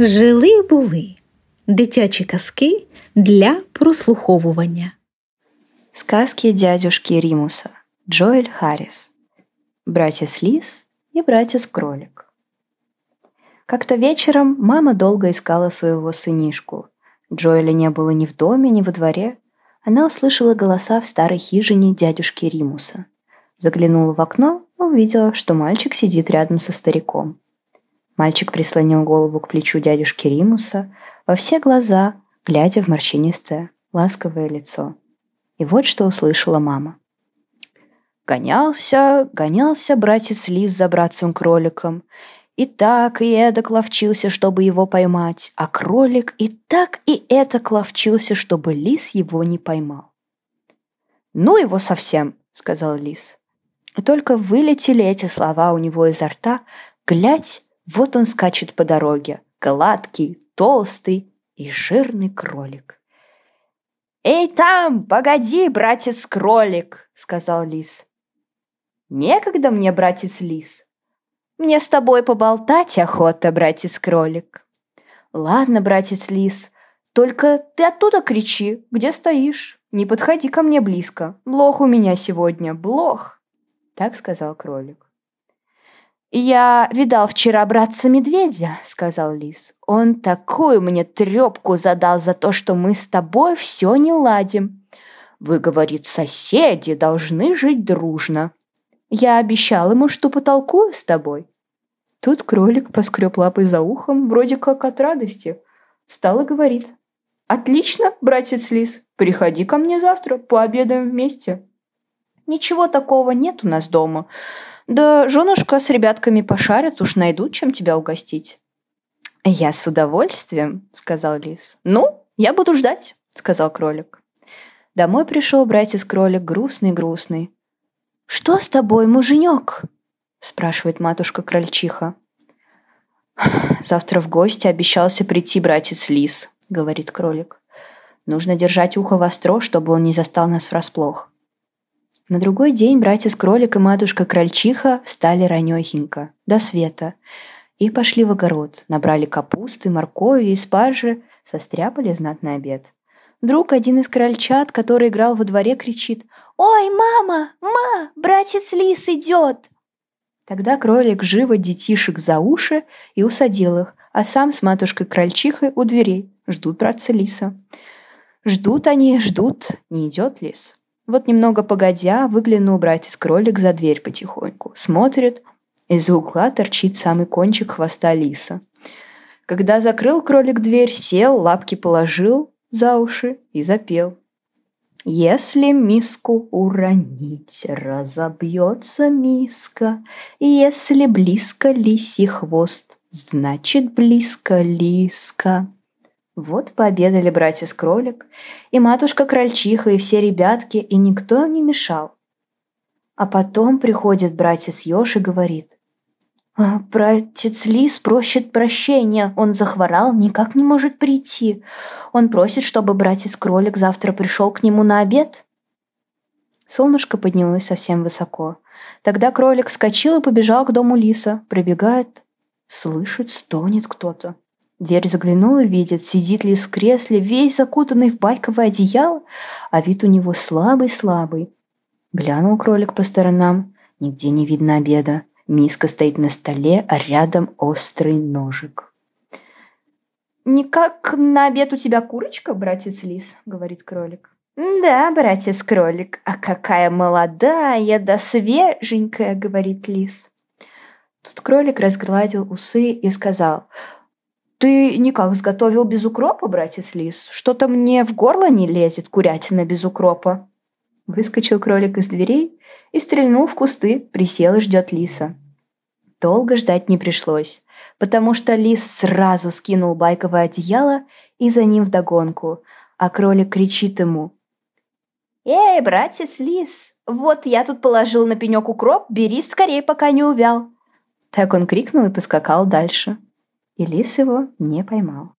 Жили були дитячі казки для прослуховування. Сказки дядюшки Римуса. Джоэль Харрис. Братец Лис и братец Кролик. Как-то вечером мама долго искала своего сынишку. Джоэля не было ни в доме, ни во дворе. Она услышала голоса в старой хижине дядюшки Римуса. Заглянула в окно и увидела, что мальчик сидит рядом со стариком. Мальчик прислонил голову к плечу дядюшки Римуса во все глаза, глядя в морщинистое, ласковое лицо. И вот что услышала мама. Гонялся, гонялся братец Лис за братцем-кроликом. И так, и эдак ловчился, чтобы его поймать, а кролик и так, и это ловчился, чтобы лис его не поймал. «Ну его совсем», — сказал лис. И только вылетели эти слова у него изо рта, глядь, вот он скачет по дороге, гладкий, толстый и жирный кролик. «Эй там, погоди, братец-кролик!» — сказал лис. «Некогда мне, братец-лис. Мне с тобой поболтать охота, братец-кролик». «Ладно, братец-лис, только ты оттуда кричи, где стоишь. Не подходи ко мне близко. Блох у меня сегодня, блох!» Так сказал кролик. «Я видал вчера братца-медведя», — сказал лис. «Он такую мне трепку задал за то, что мы с тобой все не ладим. Вы, говорит, соседи должны жить дружно. Я обещал ему, что потолкую с тобой». Тут кролик поскреб лапой за ухом, вроде как от радости. Встал и говорит. «Отлично, братец лис, приходи ко мне завтра, пообедаем вместе». «Ничего такого нет у нас дома. Да женушка с ребятками пошарят, уж найдут, чем тебя угостить. Я с удовольствием, сказал лис. Ну, я буду ждать, сказал кролик. Домой пришел братец-кролик грустный-грустный. «Что с тобой, муженек?» – спрашивает матушка-крольчиха. «Завтра в гости обещался прийти братец-лис», – говорит кролик. «Нужно держать ухо востро, чтобы он не застал нас врасплох». На другой день братец-кролик и матушка-крольчиха встали ранехенько, до света, и пошли в огород, набрали капусты, моркови и спаржи, состряпали знатный обед. Вдруг один из крольчат, который играл во дворе, кричит «Ой, мама! Ма! Братец Лис идет!» Тогда кролик живо детишек за уши и усадил их, а сам с матушкой-крольчихой у дверей ждут братца Лиса. Ждут они, ждут, не идет лис. Вот немного погодя, выглянул братец-кролик за дверь потихоньку. Смотрит, из угла торчит самый кончик хвоста лиса. Когда закрыл кролик дверь, сел, лапки положил за уши и запел. Если миску уронить, разобьется миска. Если близко лисий хвост, значит близко лиска. Вот пообедали братец-кролик, и матушка-крольчиха, и все ребятки, и никто не мешал. А потом приходит братец Ёж и говорит. «А, «Братец Лис просит прощения, он захворал, никак не может прийти. Он просит, чтобы братец-кролик завтра пришел к нему на обед». Солнышко поднялось совсем высоко. Тогда кролик вскочил и побежал к дому лиса. Пробегает, слышит, стонет кто-то. Дверь заглянула, видит, сидит лис в кресле, весь закутанный в байковое одеяло, а вид у него слабый-слабый. Глянул кролик по сторонам, нигде не видно обеда. Миска стоит на столе, а рядом острый ножик. «Никак на обед у тебя курочка, братец лис?» — говорит кролик. «Да, братец кролик, а какая молодая да свеженькая!» — говорит лис. Тут кролик разгладил усы и сказал — «Ты никак сготовил без укропа, братец Лис? Что-то мне в горло не лезет курятина без укропа». Выскочил кролик из дверей и стрельнул в кусты, присел и ждет лиса. Долго ждать не пришлось, потому что лис сразу скинул байковое одеяло и за ним вдогонку, а кролик кричит ему. «Эй, братец лис, вот я тут положил на пенек укроп, бери скорее, пока не увял». Так он крикнул и поскакал дальше и лис его не поймал.